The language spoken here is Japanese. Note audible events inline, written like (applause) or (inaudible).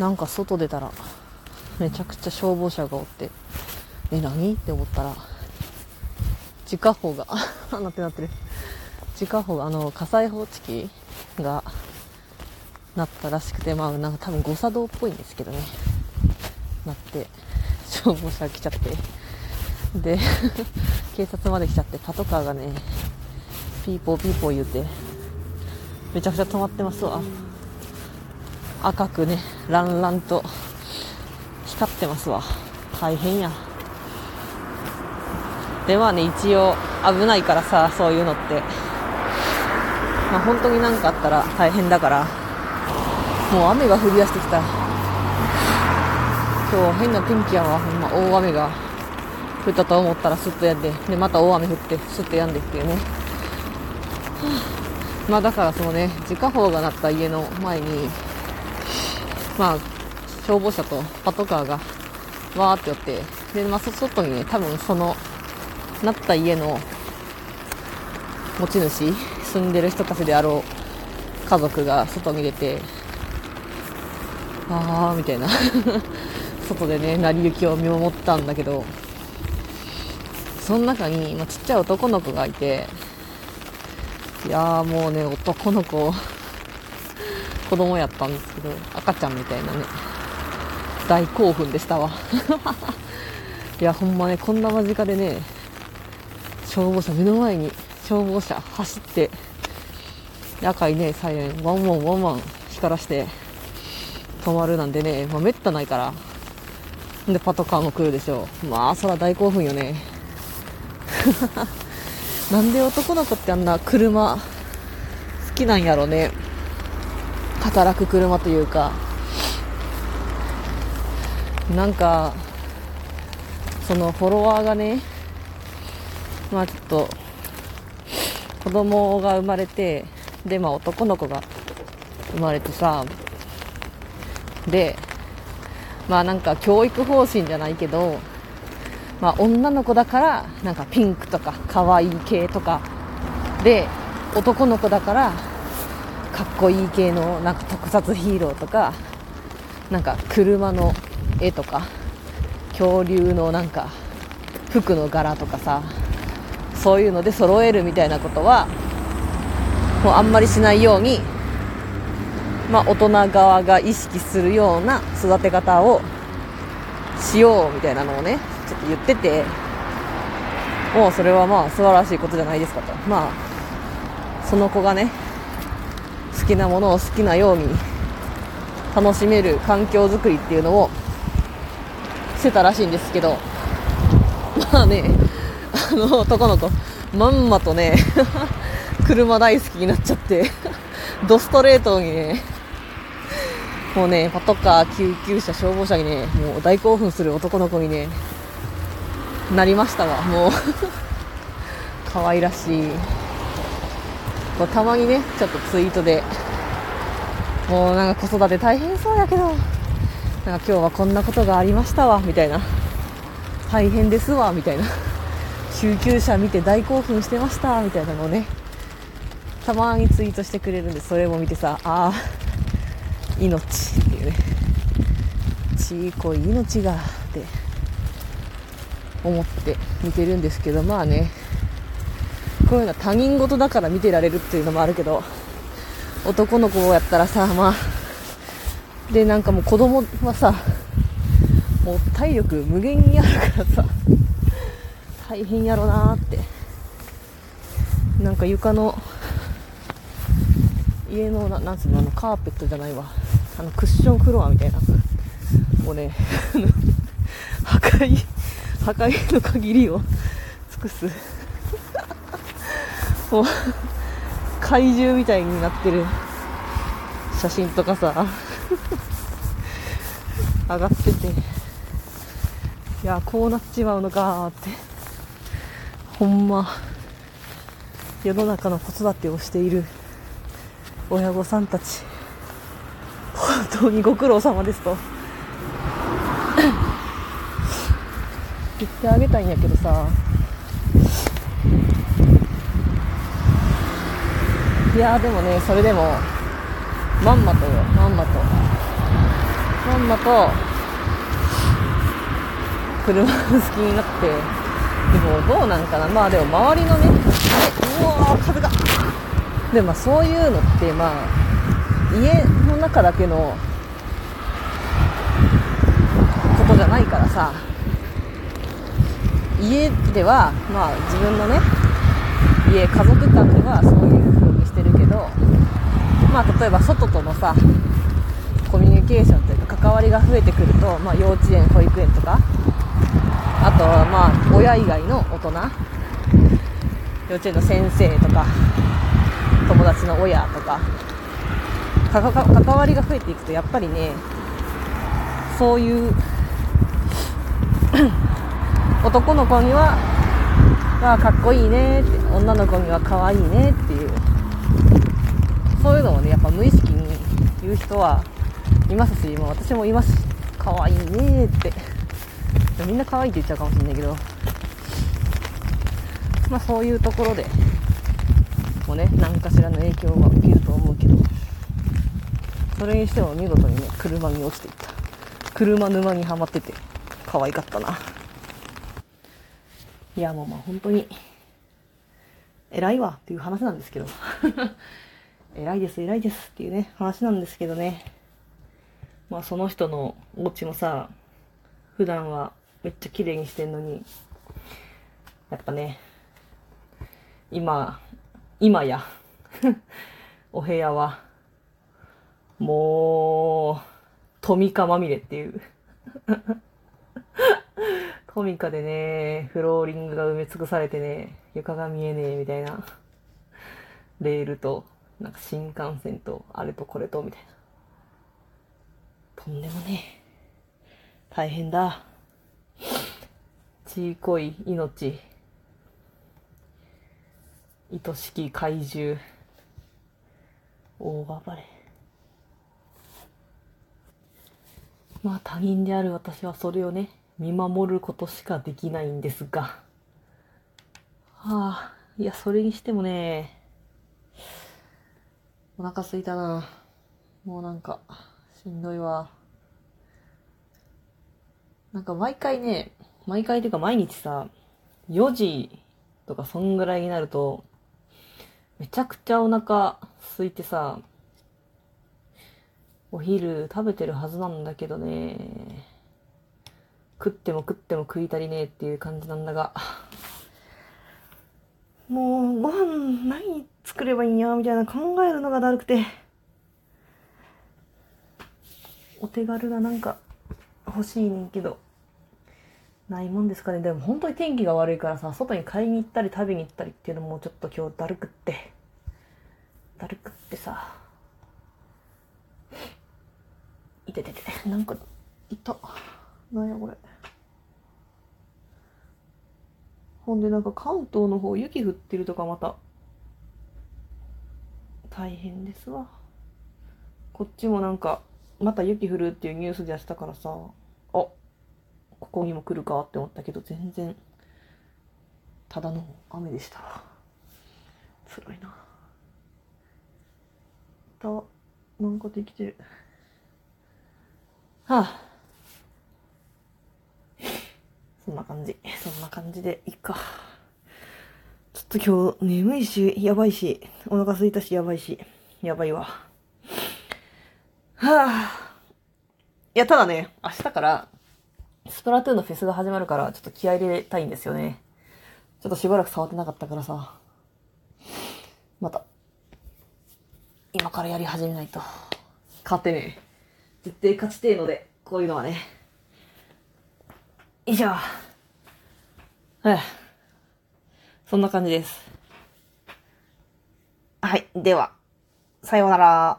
なんか外出たらめちゃくちゃ消防車がおってえ何？って思ったら自火報がなってなってる。自火報があの火災報知器がなったらしくてまあなんか多分誤作動っぽいんですけどね。なって消防車来ちゃって。で (laughs) 警察まで来ちゃってパトカーがねピーポーピーポー言うてめちゃくちゃ止まってますわ。赤くねランランと光ってますわ。大変や。でまあね一応危ないからさそういうのって。まあ本当に何かあったら大変だから。もう雨が降り出してきた。今日変な天気やわ。ほんま大雨が。降ったと思ったらスッとやんで。でまた大雨降ってスッとやんでっていうね、は (sighs) あ、まあだからそのね自家砲が鳴った家の前にまあ消防車とパトカーがわーって寄ってで、まあ、外にね多分そのなった家の持ち主住んでる人たちであろう家族が外に出てああみたいな (laughs) 外でね成り行きを見守ったんだけどその中に、まあ、ちっちゃい男の子がいていやーもうね男の子子供やったんですけど赤ちゃんみたいなね。大興奮でしたわ。(laughs) いやほんまねこんな間近でね消防車目の前に消防車走って赤いねサイレンワンワンワンワン光らして止まるなんてね、まあ、めったないから。でパトカーも来るでしょう。まあそら大興奮よね。(laughs) なんで男の子ってあんな車好きなんやろうね。働く車というかなんかそのフォロワーがねまあちょっと子供が生まれてでまあ男の子が生まれてさでまあなんか教育方針じゃないけどまあ女の子だからなんかピンクとか可愛い系とかで男の子だからかっこいい系のなんか特撮ヒーローとかなんか車の絵とか恐竜のなんか服の柄とかさそういうので揃えるみたいなことはもうあんまりしないように、まあ、大人側が意識するような育て方をしようみたいなのをねちょっと言っててもうそれはまあ素晴らしいことじゃないですかと。まあその子がね好きなものを好きなように楽しめる環境づくりっていうのをしてたらしいんですけどまあねあの男の子まんまとね (laughs) 車大好きになっちゃってドストレートにねもうねパトカー救急車消防車にねもう大興奮する男の子にねなりましたわもう。(laughs) 可愛らしい。こうたまにねちょっとツイートでもうなんか子育て大変そうやけどなんか今日はこんなことがありましたわみたいな。大変ですわみたいな。救急車見て大興奮してましたみたいなのをねたまにツイートしてくれるんでそれも見てさああ命っていうね。ちいこい命がって思って見てるんですけどまあね。こういうのは他人事だから見てられるっていうのもあるけど男の子やったらさまあでなんかもう子供はさもう体力無限にあるからさ大変やろなーって。なんか床の家のななんつうのあのカーペットじゃないわ。あのクッションフロアみたいな。もうね (laughs) 破壊破壊の限りを尽くす。もう怪獣みたいになってる写真とかさ上がってて。いやこうなっちまうのかって。ほんま世の中の子育てをしている親御さんたち。本当にご苦労様ですと。言ってあげたいんやけどさ。いやでもねそれでもまんまとよまんまとまんまと車が好きになってでもどうなんかな。まあでも周りのねうわー風が。でもそういうのってまあ家の中だけのことじゃないからさ。家ではまあ自分のね家家族間ではそういうまあ例えば外とのさコミュニケーションというか関わりが増えてくると、まあ、幼稚園保育園とかあとはまあ親以外の大人幼稚園の先生とか友達の親とか関わりが増えていくとやっぱりねそういう (coughs) 男の子にはあかっこいいねって女の子には可愛いねっていうそういうのをねやっぱ無意識に言う人はいますし、まあ、私もいますし可愛いねって。(laughs) みんな可愛いって言っちゃうかもしれないけど。まあそういうところでもうね何かしらの影響は受けると思うけど。それにしても見事にね車に落ちていった。車沼にはまってて可愛かったな。いやもうまあ本当に偉いわっていう話なんですけど。偉いです偉いですっていうね話なんですけどねまあその人のお家もさ普段はめっちゃ綺麗にしてんのにやっぱね今今や (laughs) お部屋はもうトミカまみれっていう (laughs) トミカでね、フローリングが埋め尽くされてね、床が見えねえみたいな。レールと、なんか新幹線と、あれとこれと、みたいな。とんでもねえ。大変だ。ちいこい命。愛しき怪獣。大暴れ。まあ他人である私はそれをね、見守ることしかできないんですが。はあ、いや、それにしてもね、お腹すいたな。もうなんか、しんどいわ。なんか毎回ね、毎回というか毎日さ、4時とかそんぐらいになると、めちゃくちゃお腹空いてさ、お昼食べてるはずなんだけどね、食っても食っても食い足りねえっていう感じなんだが、もうご飯何作ればいいんや、みたいな考えるのがだるくて、お手軽ななんか欲しいねんけど、ないもんですかね。でも本当に天気が悪いからさ、外に買いに行ったり食べに行ったりっていうのもちょっと今日だるくって、だるくってさ、いててて、なんか、いた。なんやこれ。ほんでなんか関東の方雪降ってるとかまた大変ですわ。こっちもなんかまた雪降るっていうニュースでしたからさ。あここにも来るかって思ったけど全然ただの雨でした。わ辛いな。たなんかできて。るはあ。そんな感じ。そんな感じでいいか。ちょっと今日眠いし、やばいし、お腹空いたし、やばいし、やばいわ。はぁ、あ。いや、ただね、明日から、スプラトゥーンのフェスが始まるから、ちょっと気合入れたいんですよね。ちょっとしばらく触ってなかったからさ。また、今からやり始めないと。勝てねえ。絶対勝ちてえので、こういうのはね。以上。はあ、そんな感じです。はい。では、さようなら。